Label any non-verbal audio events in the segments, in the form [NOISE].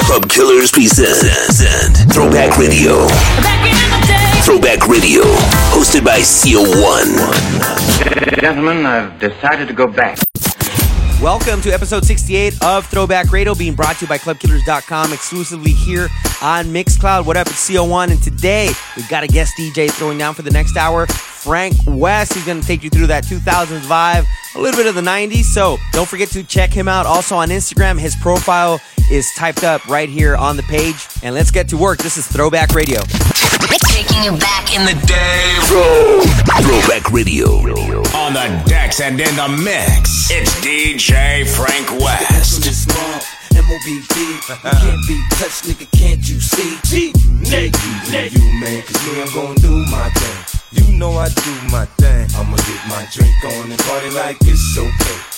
Club Killers present Throwback Radio. Throwback Radio, hosted by CO1. Gentlemen, I've decided to go back. Welcome to episode 68 of Throwback Radio, being brought to you by ClubKillers.com, exclusively here on Mixcloud. What up, it's CO1, and today we've got a guest DJ throwing down for the next hour, Frank West. He's going to take you through that 2000s vibe, a little bit of the 90s. So don't forget to check him out. Also on Instagram, his profile is typed up right here on the page. And let's get to work. This is Throwback Radio. Taking you back in the day. Throw, Throwback Radio. On the decks and in the mix, it's DJ Frank West. M-O-B-B, can't be touched, nigga, can't you see? G, nigga, you, you, man, cause me, I'm gonna do my thing. You know I do my thing. I'ma get my drink on and party like it's okay.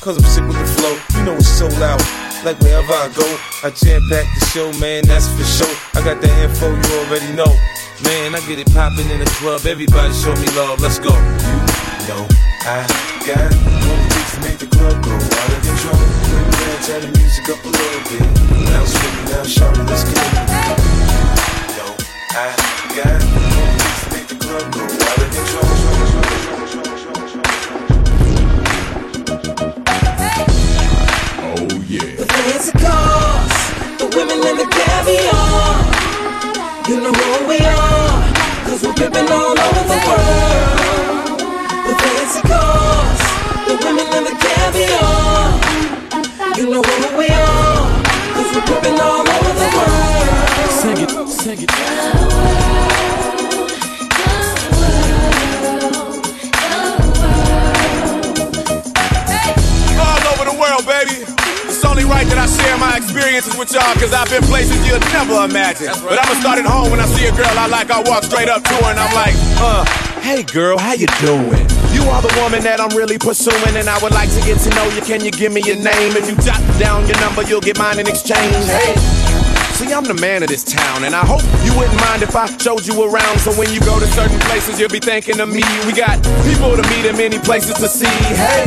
Cause I'm sick with the flow. You know it's so loud. Like wherever I go, I jam pack the show, man, that's for sure. I got the info you already know. Man, I get it popping in the club. Everybody show me love. Let's go. You know I got what it takes to make the club go out of control. Man, turn the music up a little bit. Now scream, now shout it, let's get it. You know I got what it takes to make the club go out of control. The caviar. You know who we are, cause we're pimping all over the world. The fancy cars, the women and the caviar. You know who we are, cause we're pimping all over the world. Sing it, sing it. It's only right that I share my experiences with y'all, cause I've been places you'll never imagine. But I'ma start at home when I see a girl I like, I walk straight up to her and I'm like, uh, hey girl, how you doing? You are the woman that I'm really pursuing, and I would like to get to know you. Can you give me your name? If you jot down your number, you'll get mine in exchange. Hey. See, I'm the man of this town, and I hope you wouldn't mind if I showed you around. So when you go to certain places, you'll be thinking of me. We got people to meet and many places to see. Hey,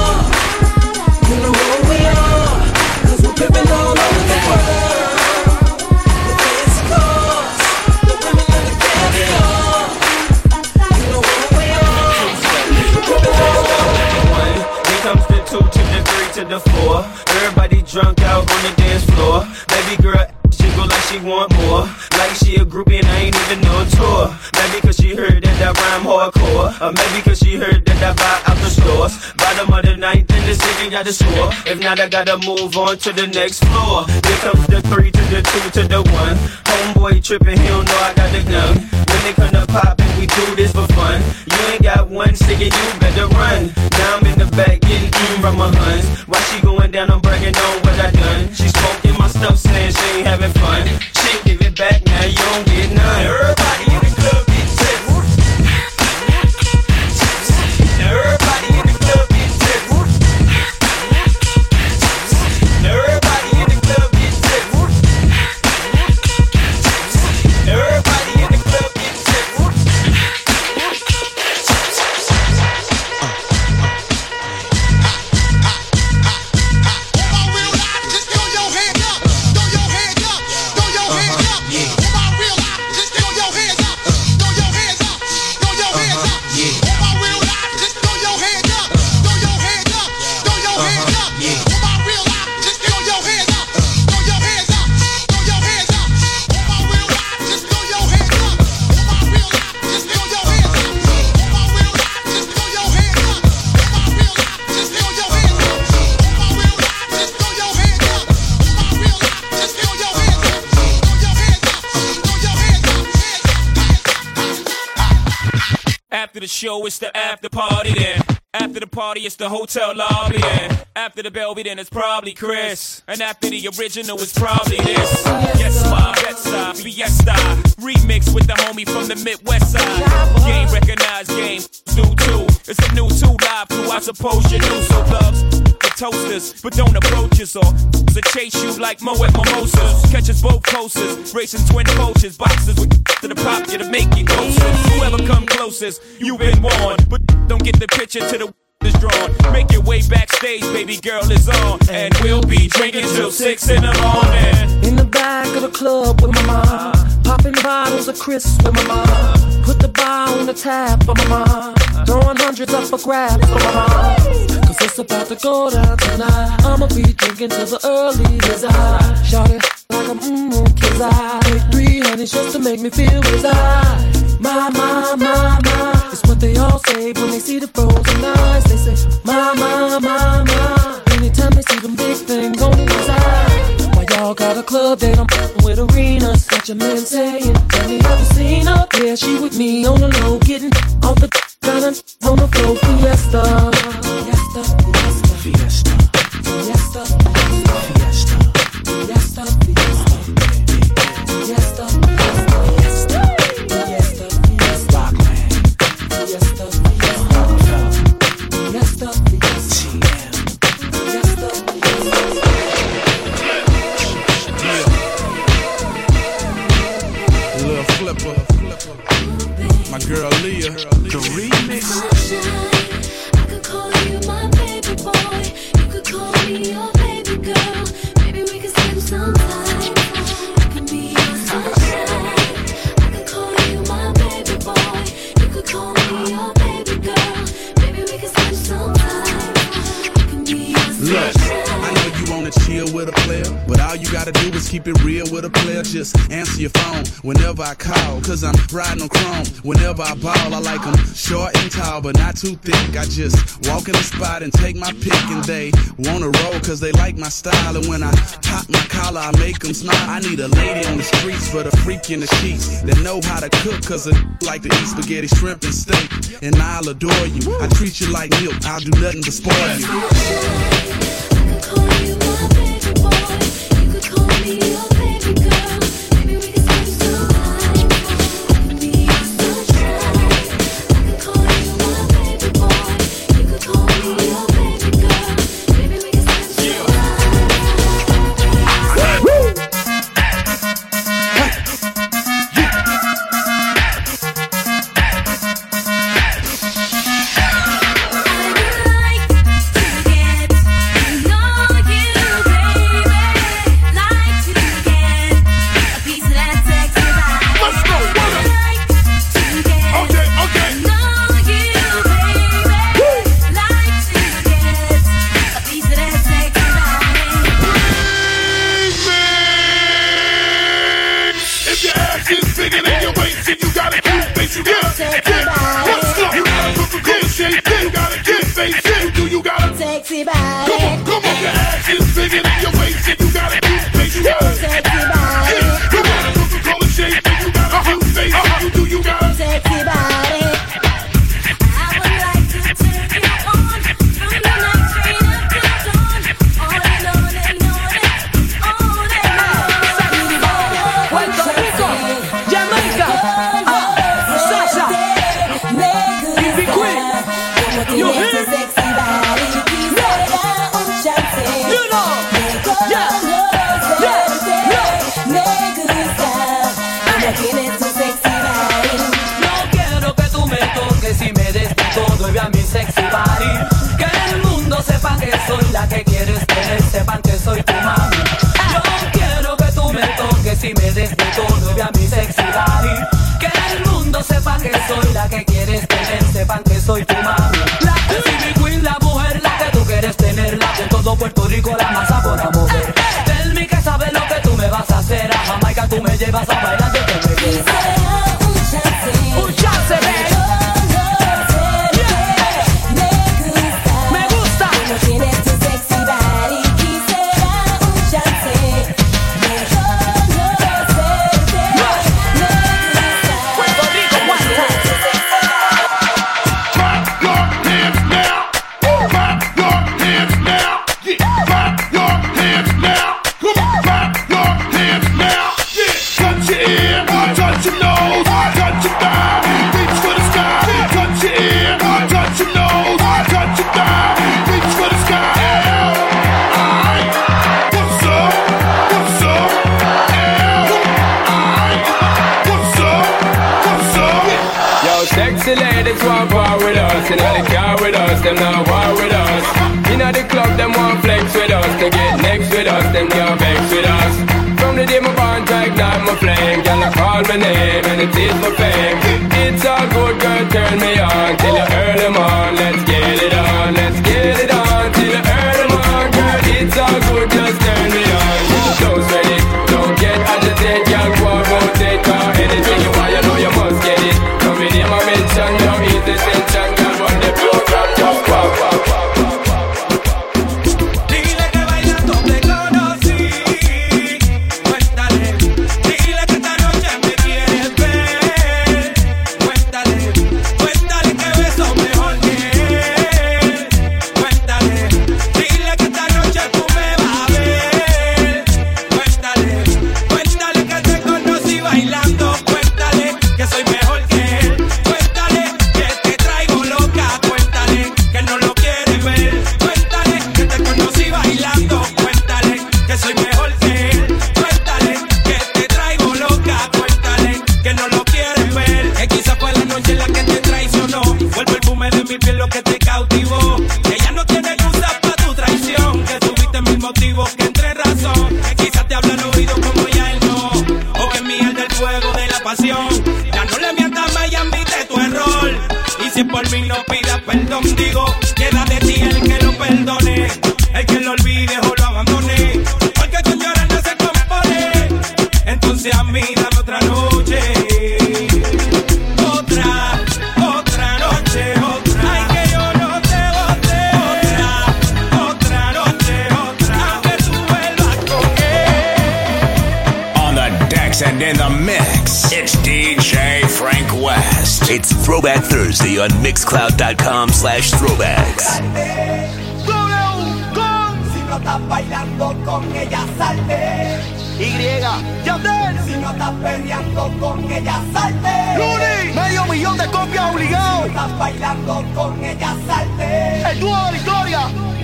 The four. Everybody drunk out on the dance floor. Baby girl jiggle like she want more. Like she a groupie and I ain't even no tour. Maybe cause she heard that I rhyme hardcore. Or maybe cause she heard that I buy out the stores. Bottom of the ninth in the city got the score. If not, I gotta move on to the next floor. Here comes the three to the two to the one. Homeboy tripping, he don't know I got the gun. When they come to poppin', we do this for fun. You ain't got one stick and you better run. Now I'm in the back getting eaten from my huns. Why she going down, I'm bragging on what I done. She smoking my stuff, saying she ain't having fun. She give it back, now you don't get none. Everybody the show, it's the after party then. After the party, it's the hotel lobby then. After the Belvy, then it's probably Chris. And after the original, it's probably this. Yes, my Betsa, Fiesta. Remix with the homie from the Midwest side. Game recognized, game do too. It's a new two live crew, I suppose you knew. So the toasters, but don't approach us or to chase you like Mo at Mimosas. Catch us both coasters, racing twin coaches, boxes with to the pop you to make you closer. Whoever come closest, you've been warned, but don't get the picture to the [LAUGHS] is drawn. Make your way backstage, baby girl is on, and we'll be drinking till six in the morning. In the back of the club with my mom, popping bottles of crisps with my mom. Put the bar on the tap for my mom, throwing hundreds up for grabs for my mom. Cause it's about to go down tonight. I'ma be drinking till the early desire. Shout it like I'm mm, mmm, kids I take three honeys just to make me feel reside. My, my, my, my. It's what they all say when they see the frozen eyes. They say, my, my, my, my. Anytime they see them big things on inside. Y'all got a club that I'm with arenas? Got your man saying, have you seen her? Yeah, she with me on the low, getting off the got on the floor. Fiesta, fiesta, fiesta, fiesta, fiesta, gotta do is keep it real with a player. Just answer your phone whenever I call, cause I'm riding on chrome. Whenever I ball, I like them short and tall, but not too thick. I just walk in the spot and take my pick, and they wanna roll cause they like my style. And when I pop my collar, I make them smile. I need a lady on the streets for the freak in the sheets that know how to cook, cause I [LAUGHS] like to eat spaghetti, shrimp, and steak. And I'll adore you. I treat you like milk, I'll do nothing to spoil you feel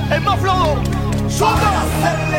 ¡Es más flojo! ¡Suelta!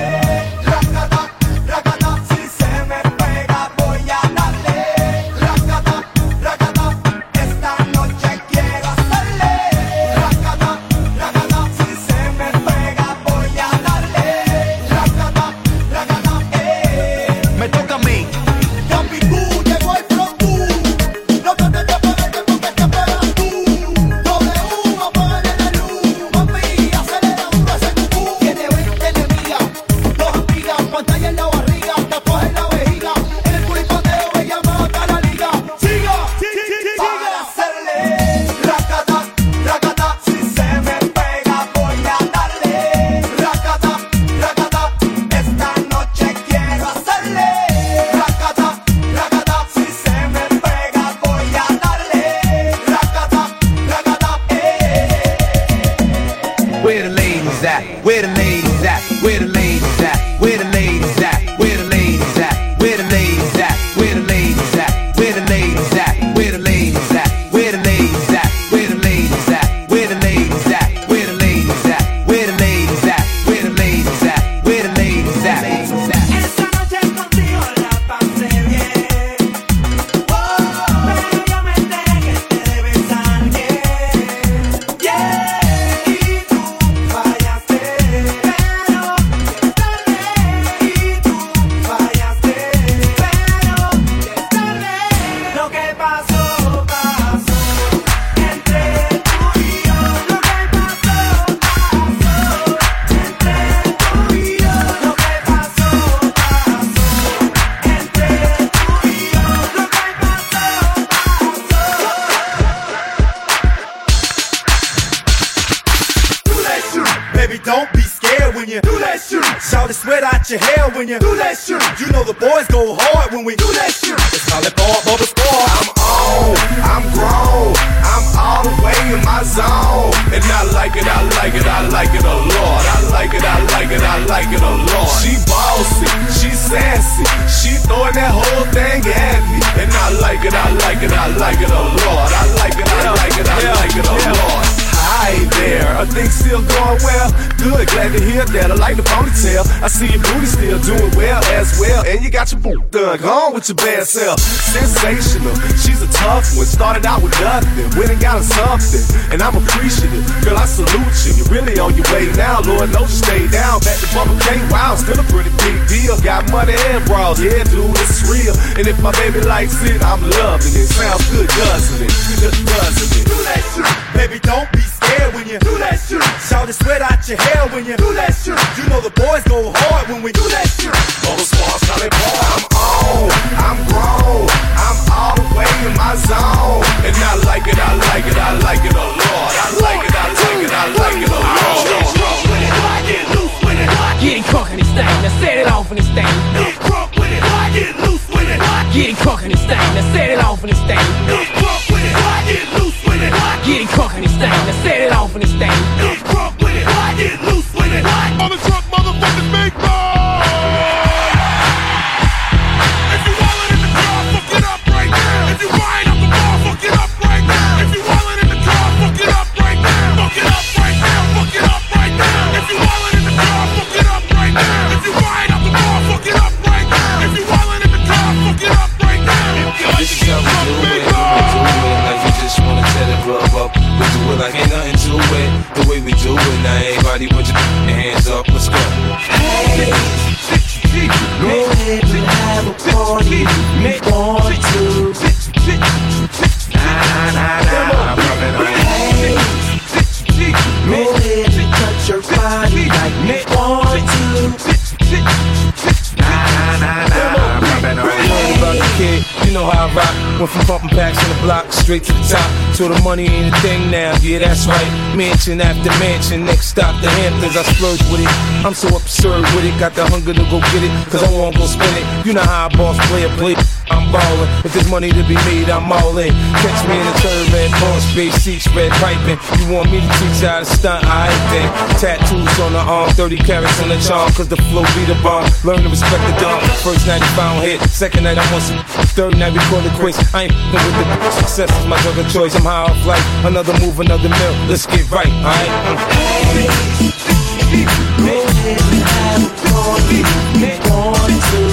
all the sweat out your hair when you do that shit. You know the boys go hard when we do that shit. It's called it ball, bubble sport. I'm on, I'm grown, I'm all the way in my zone. And I like it, I like it, I like it a lot. I like it, I like it, I like it a lot. She bossy, she sassy, she throwing that whole thing at me. And I like it, I like it, I like it a lot. I like it, I like it, I like it a lot. Hi there, are things still going well? Good, glad to hear that. I like the ponytail. I see your booty still doing well as well. And you got your boot done, gone with your bad self. Sensational, she's a tough one. Started out with nothing, went and got her something. And I'm appreciative, girl, I salute you. You're really on your way now, Lord knows you stay down. Back to Bubba K, wow, still a pretty big deal. Got money and bras, yeah, dude, it's real. And if my baby likes it, I'm loving it. Sounds good, doesn't it? Just doesn't it? Do that shit. Baby, don't be scared when you do that shit. Shout it sweat out your hair when you do that shit. You know the boys go hard when we do that shit. Bubba Sparxxx, Charlie Ball. I'm on. I'm grown. I'm all the way in my zone. And I like it, I like it, I like it a lot. I like it, I like it, I like it a lot. Getting crunk in this thing, now set it off in this thing. Get crunk with it, get loose with it. Getting crunk in this thing, now set it off in this thing. Getting crunk in this thing, now set it off in this thing. Get crunk with it, get loose with it. On the truck, motherfuckers, big If straight to the top. So the money ain't a thing now, yeah, that's right. Mansion after mansion, next stop the Hamptons. I splurge with it. I'm so absurd with it, got the hunger to go get it, cause I won't go spend it. You know how a boss play a play. I'm ballin'. If there's money to be made, I'm all in. Catch me in the third red ball space seats, red piping. You want me to teach you how to stunt? I then. Tattoos on the arm, 30 carats on the charm, cause the flow be the bomb. Learn to respect the dog. First night you found hit, second night I'm on some. We call it quits. I ain't with the success is my drug of choice. I'm high off life. Another move, another mill. Let's get right, alright? Go ahead and have a party if you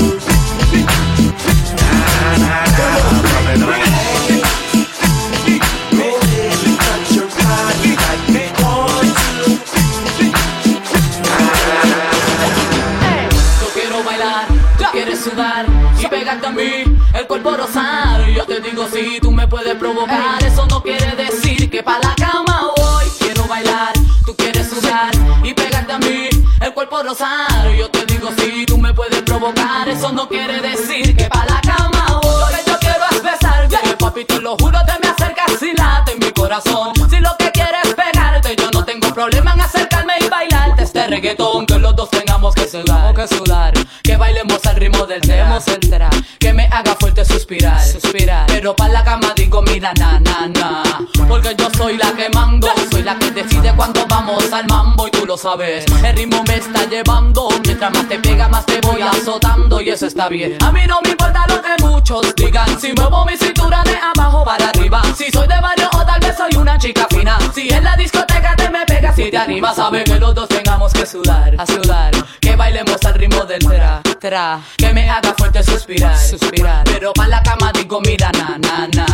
el cuerpo rosar. Yo te digo si tú me puedes provocar, eso no quiere decir que pa' la cama voy. Quiero bailar, tú quieres sudar y pegarte a mí, el cuerpo rosar. Yo te digo si tú me puedes provocar, eso no quiere decir que pa' la cama voy. Lo que yo quiero es besarte, papi, te lo juro, te me acercas y late en mi corazón. Si lo que quieres es pegarte, yo no tengo problema en acercarme y bailarte este reggaetón que los dos tengamos que sudar, que sudar, que bailemos al ritmo del tema, etcétera, que me haga fuerte suspirar, suspirar, pero para la cama digo mira na na na, porque yo soy la que mando, soy la que decide cuándo vamos al mambo y tú lo sabes, el ritmo me está llevando, mientras más te pega más te voy azotando y eso está bien, a mí no me importa lo que muchos digan, si muevo mi cintura de abajo para arriba, si soy de barrio o tal vez soy una chica fina, si en la discoteca te me pegas si te animas, sabe que los dos tengamos que sudar, a sudar, que bailemos al ritmo del tra, que me haga fuerte suspirar, suspirar, pero para la cama digo mira na na na,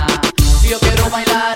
si yo quiero bailar,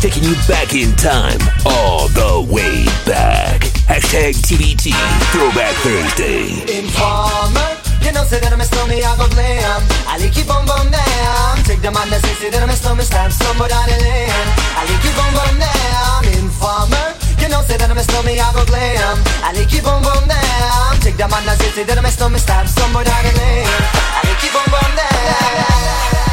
taking you back in time, all the way back. Hashtag TBT, Throwback Thursday. Informer, you know, say that I'm a stormy, I go blam. I like you boom boom down. Take the man that say, say that I'm a stormy, stab somebody on the land. I like you boom boom down. Informer, you know, say that I'm a stormy, I go glam. I like you boom boom down. Take the man that say, say that I'm a stormy, stab somebody on the land. I like you boom boom down.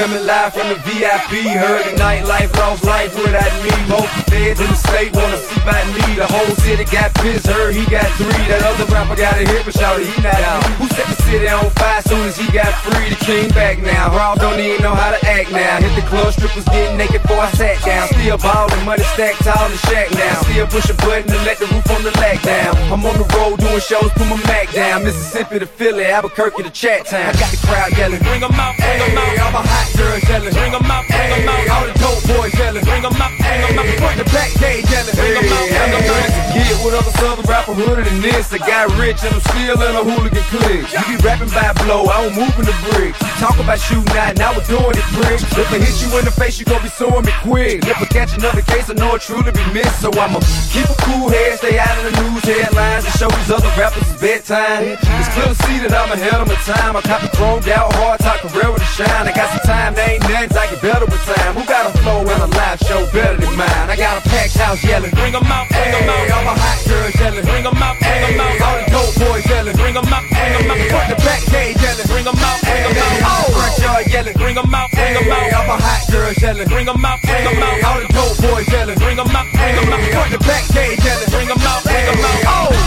Coming live from the VIP. Heard the nightlife, lost life without me. Most feds in the state wanna see by me. The whole city got pissed, heard he got three. That other rapper got a hit, but shouted he not out. Who set the city on fire soon as he got free? The king back now. Raw don't even know how to act now. Hit the club, strippers getting naked before I sat down. Still ballin', money stacked tall in the shack now. Still push a button and let the roof on the lag down. I'm on the road doing shows, put my Mac down. Mississippi to Philly, Albuquerque to Chat Town. I got the crowd yelling. Bring 'em out, bring 'em Hey, out. all my hot girls yelling. Bring 'em out, bring 'em Hey, out. all the dope boys yelling. Bring 'em out, bring 'em out. Front the back gate yelling. Bring 'em out, bring 'em out. Get with other southern rapper hooded than this. I got rich and I'm still in a hooligan clique. You be rapping by blow, I don't move in the bricks. You talk about shooting out, now we're doing it, prick. If I hit you in the face, you gon' be suing me quick. If I catch another case, I know it truly be missed. So I'ma keep a cool head, stay out of the news headlines, and show these other rappers it's bedtime. It's clear to see that I'm ahead of my time. I copy chromed out, hard talk, career with a shine. I got some time, they ain't nothing, I get better with time. Who got a flow and a live show better than mine? I got a packed house yelling. Bring 'em out, bring 'em Hey, out. all my hot girls yelling. Bring 'em out, bring 'em Hey, out. all the dope boys yelling. Bring 'em out, bring 'em Hey, out. front the back gate yelling. Bring 'em out, bring 'em Hey, out. all the front yard yelling. Bring 'em out, bring 'em Hey, all my hot girls yelling. Bring 'em out, bring 'em Hey, out. all the dope boys yelling. Bring 'em out, bring 'em Hey, out. front the back gate yelling. Bring 'em out, bring 'em Hey, out. oh.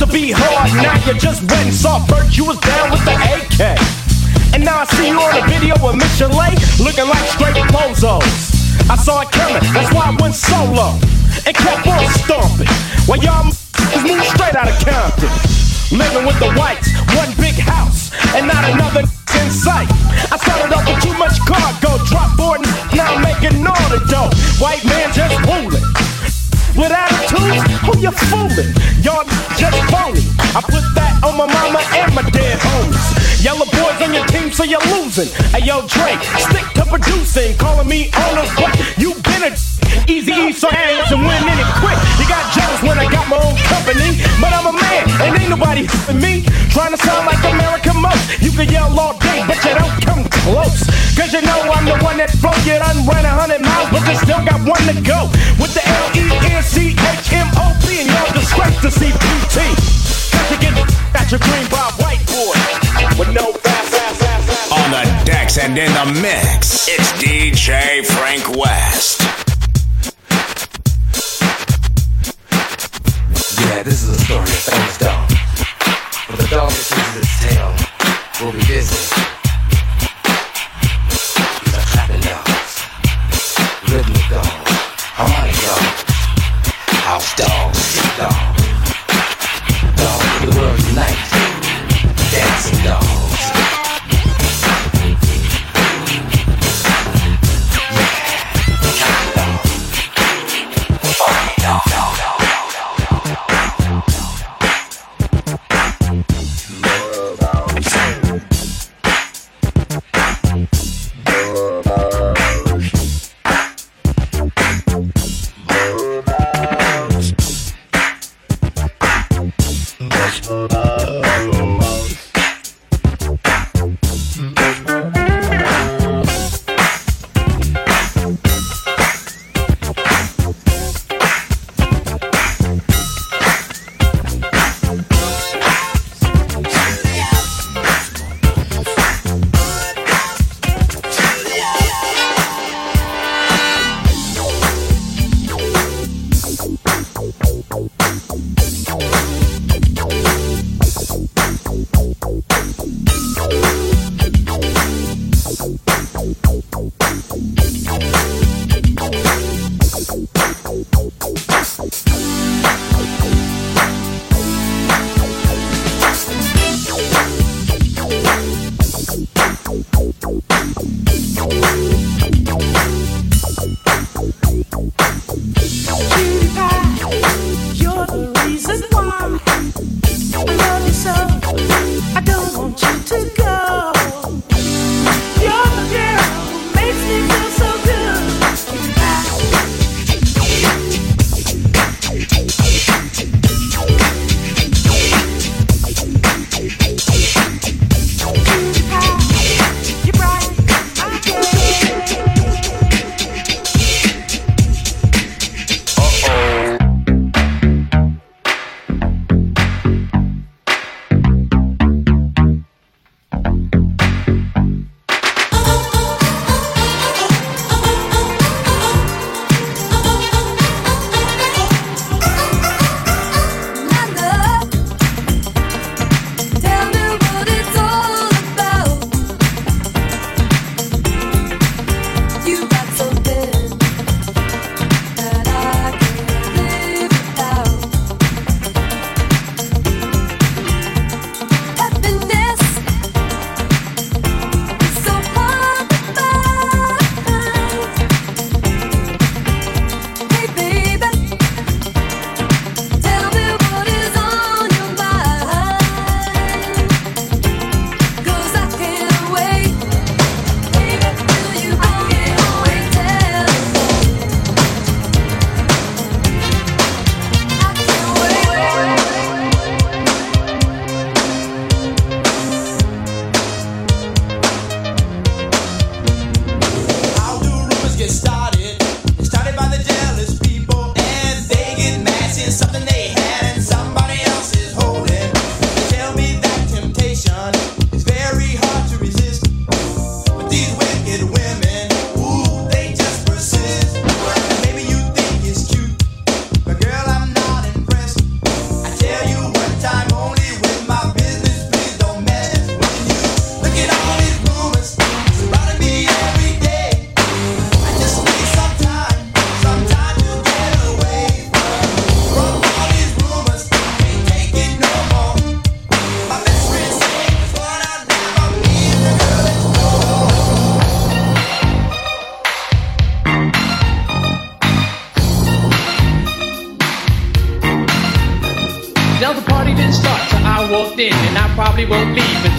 To be hard, now you're just wet and soft. First you was down with the AK. And now I see you on a video with Lay, looking like straight bozos. I saw it coming, that's why I went solo. And kept on stomping. While y'all m- moved straight out of Compton. Living with the whites, one big house, and not another in sight. I started off with too much cargo, drop board, now I'm making all the dough. White man just ruling. With attitudes, who you fooling? Y'all just phony. I put that on my mama and my dead homies. Yellow boys on your team, so you're losing. Hey yo, Dre, stick to producing. Calling me on owner, but you been a easy E, so hands and win in it quick. You got jealous when I got my own company, but I'm a man and ain't nobody f***ing me. Trying to sound like American most. You can yell all day, but you don't come close. Cause you know I'm the one that flow. You done a hundred miles, but you still got one to go. With the L-E-N-C-H-M-O-P and y'all disgrace to CPT. Cause you get at your green Bob white boy with no fast, fast, fast, fast. On the decks and in the mix, it's DJ Frank West. Yeah, this is a story of famous dog. But the dog that chooses its tail will be busy.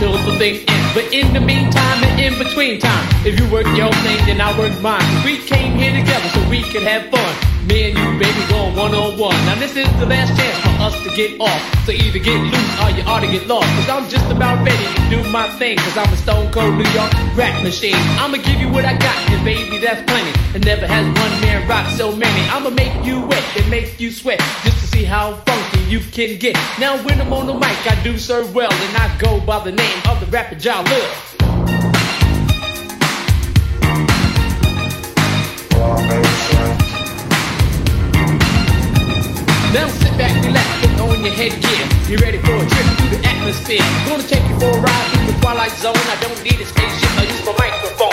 Until the thing ends. But in the meantime and in between time, if you work your thing, then I work mine. we came here together so we could have fun. Me and you, baby, going one on one. Now this is the last chance for us to get off. So either get loose or you ought to get lost. Cause I'm just about ready to do my thing. Cause I'm a stone cold New York rap machine. I'ma give you what I got, and baby, that's plenty. And never has one man rock so many. I'ma make you wet and make you sweat. Just see how funky you can get. Now when I'm on the mic, I do serve well. And I go by the name of the rapper Ja Love. Now sit back, relax, put on your headgear. You ready for a trip through the atmosphere? Gonna take you for a ride through the twilight zone. I don't need a spaceship, I use my microphone.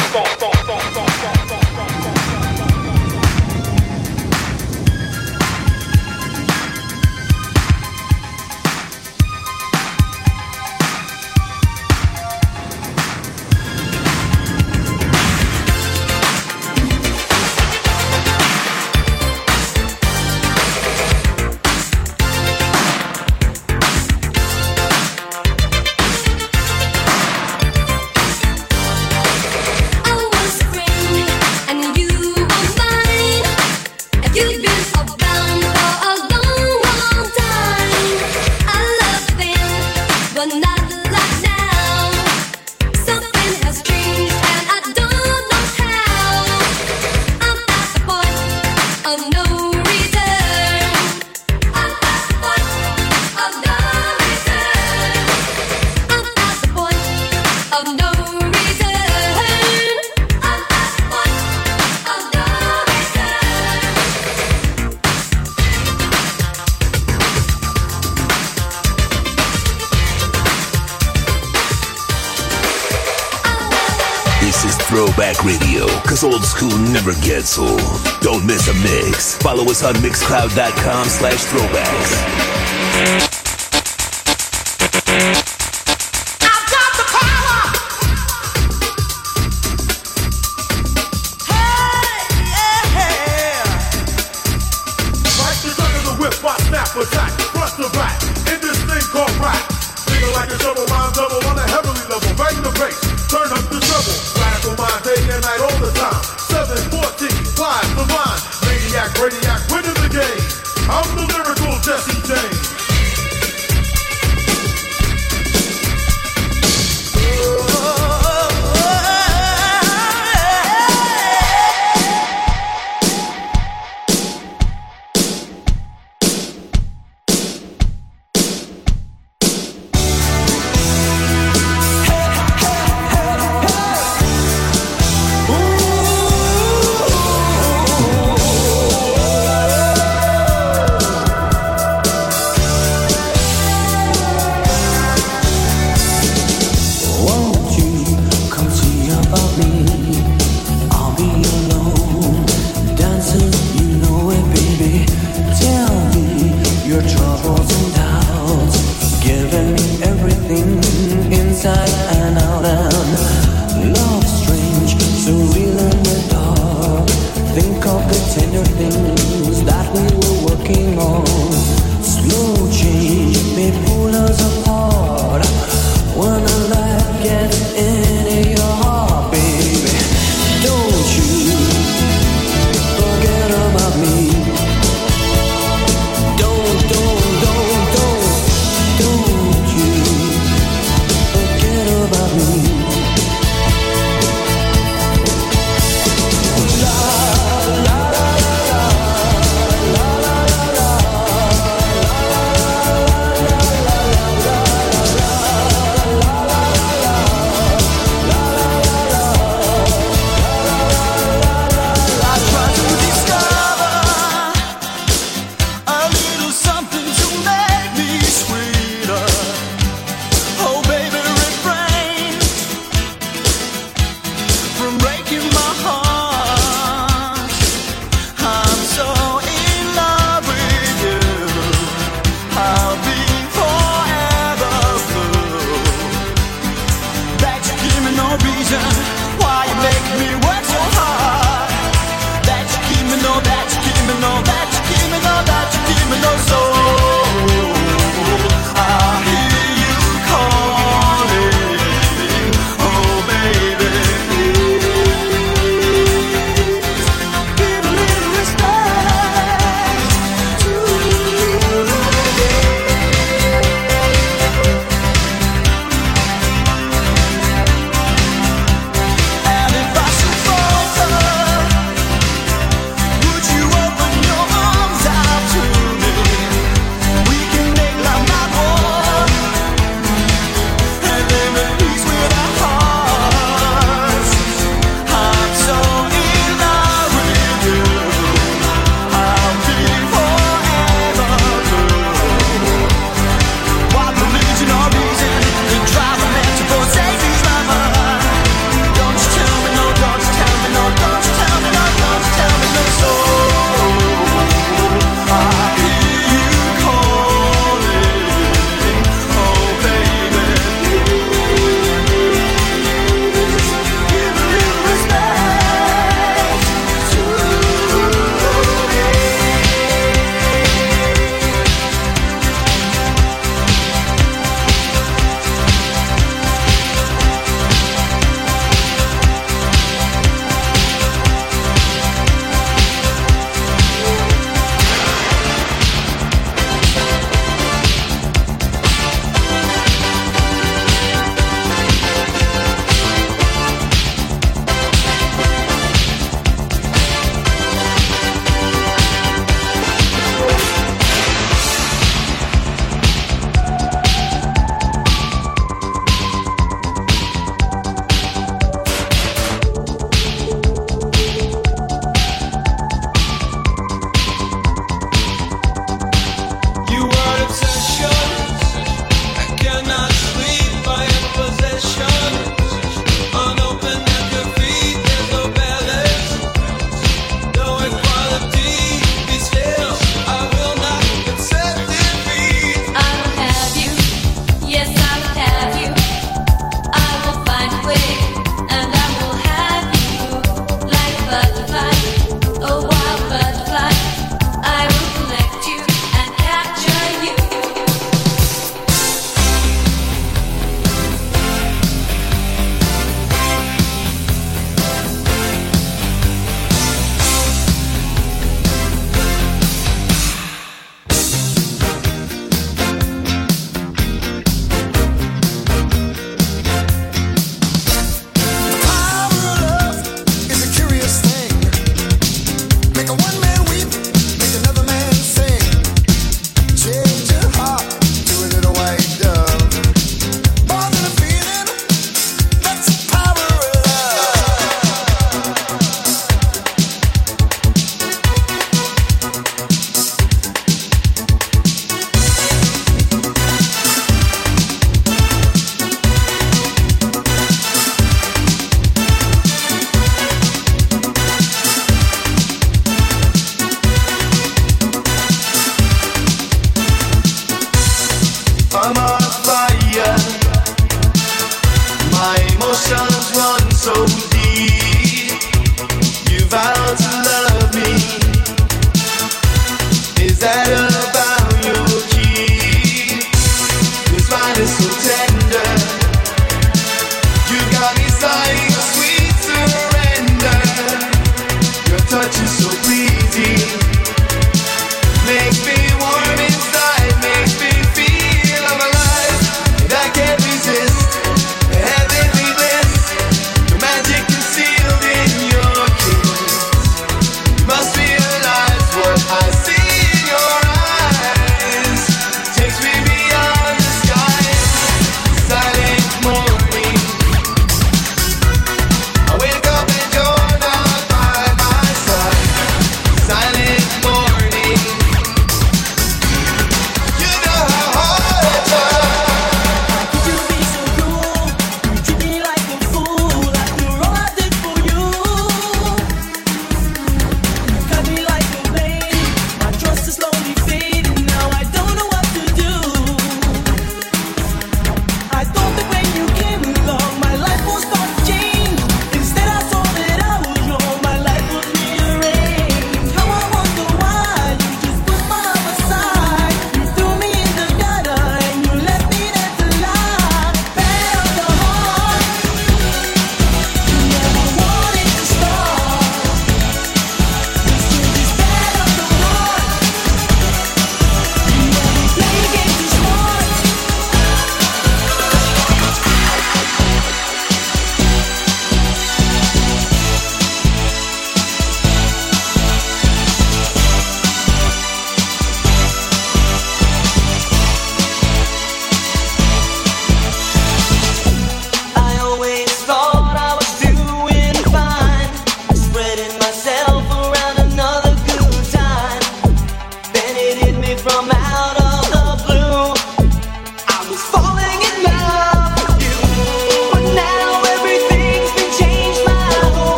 Throwback Radio, cause old school never gets old. Don't miss a mix. Follow us on mixcloud.com slash throwbacks.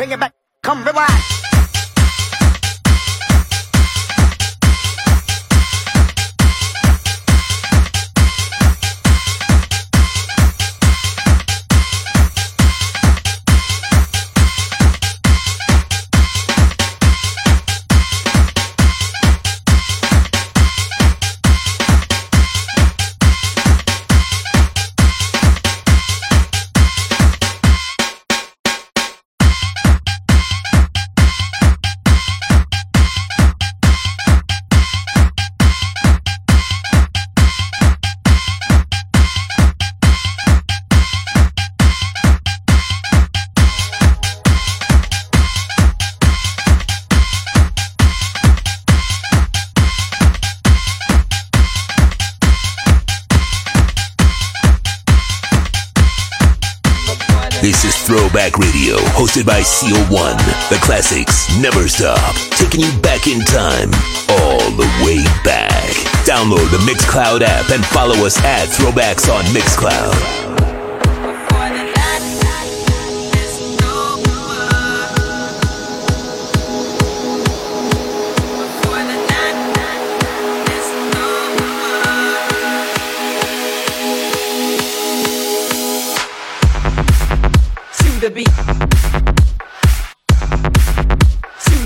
Bring it back, come rewind. CO1. The classics never stop, taking you back in time, all the way back. Download the Mixcloud app and follow us at Throwbacks on Mixcloud.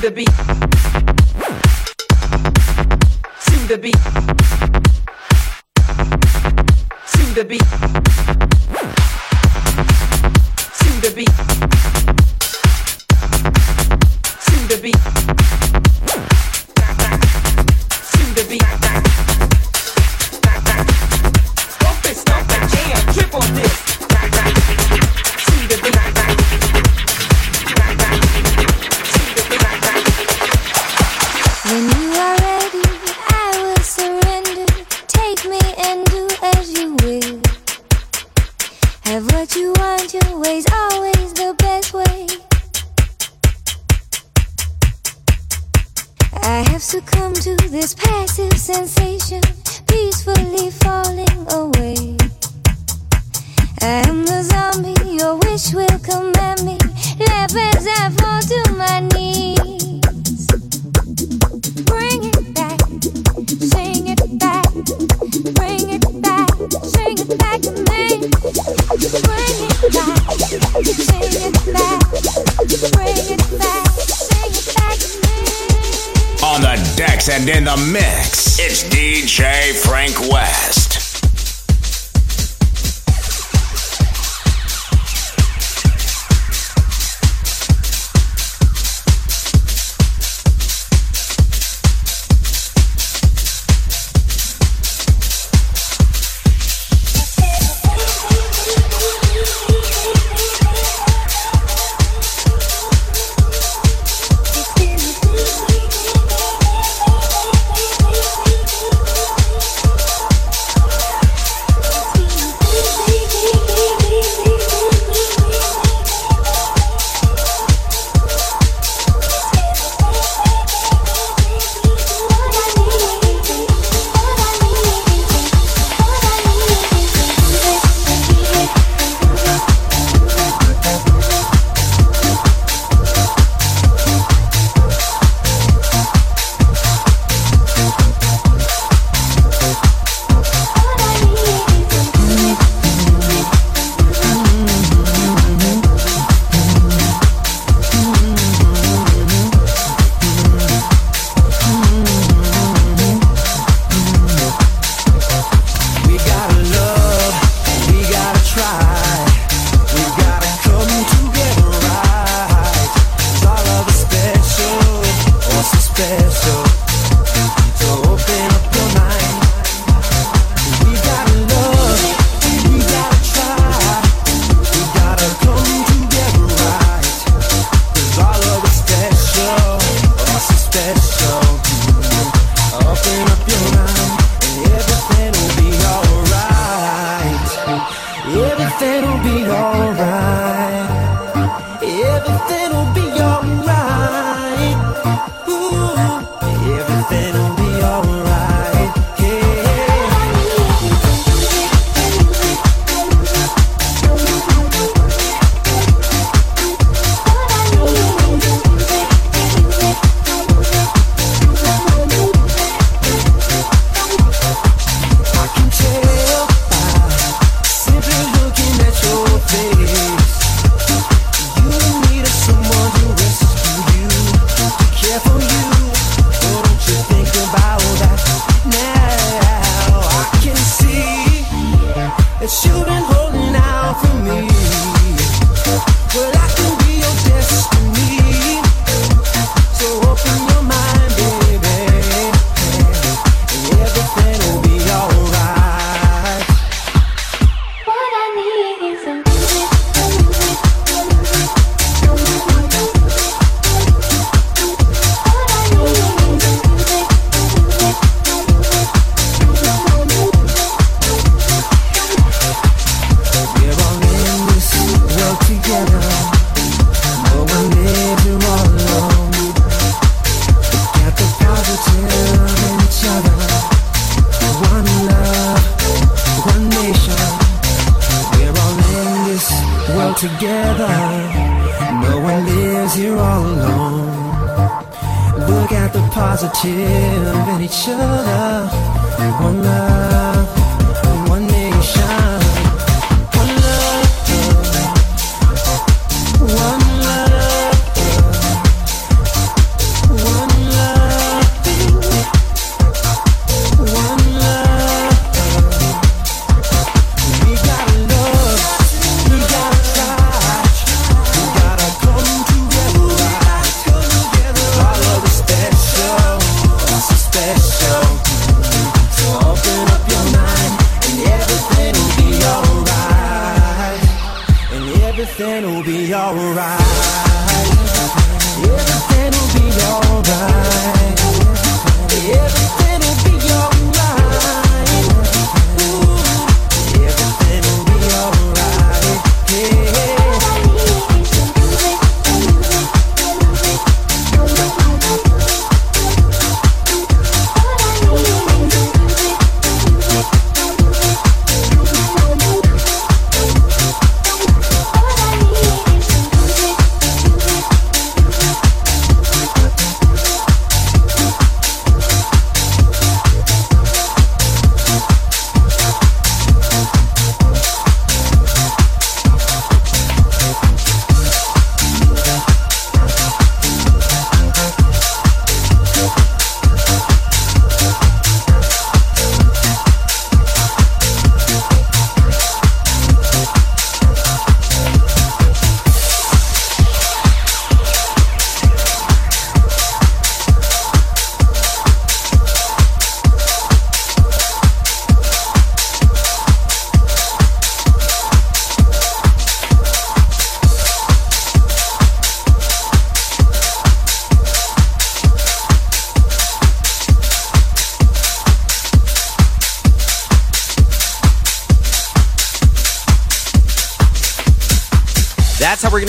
the beat. To the beat. To the beat. To the beat. To the beat.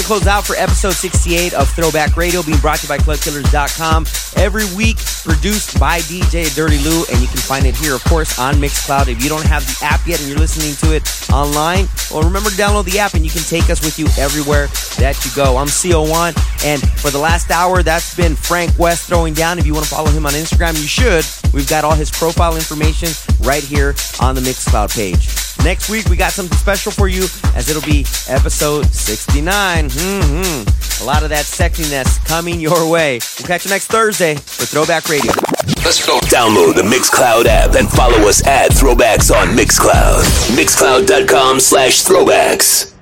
To close out for episode 68 of Throwback Radio, being brought to you by ClubKillers.com. Every week, produced by DJ Dirty Lou, and you can find it here, of course, on Mixcloud. If you don't have the app yet and you're listening to it online, well, remember to download the app and you can take us with you everywhere that you go. I'm CO1, and for the last hour, that's been Frank West throwing down. If you want to follow him on Instagram, you should. We've got all his profile information right here on the Mixcloud page. Next week, we got something special for you as it'll be episode 69. hmm A lot of that sexiness coming your way. We'll catch you next Thursday for Throwback Radio. Let's go. Download the Mixcloud app and follow us at Throwbacks on Mixcloud. Mixcloud.com slash throwbacks.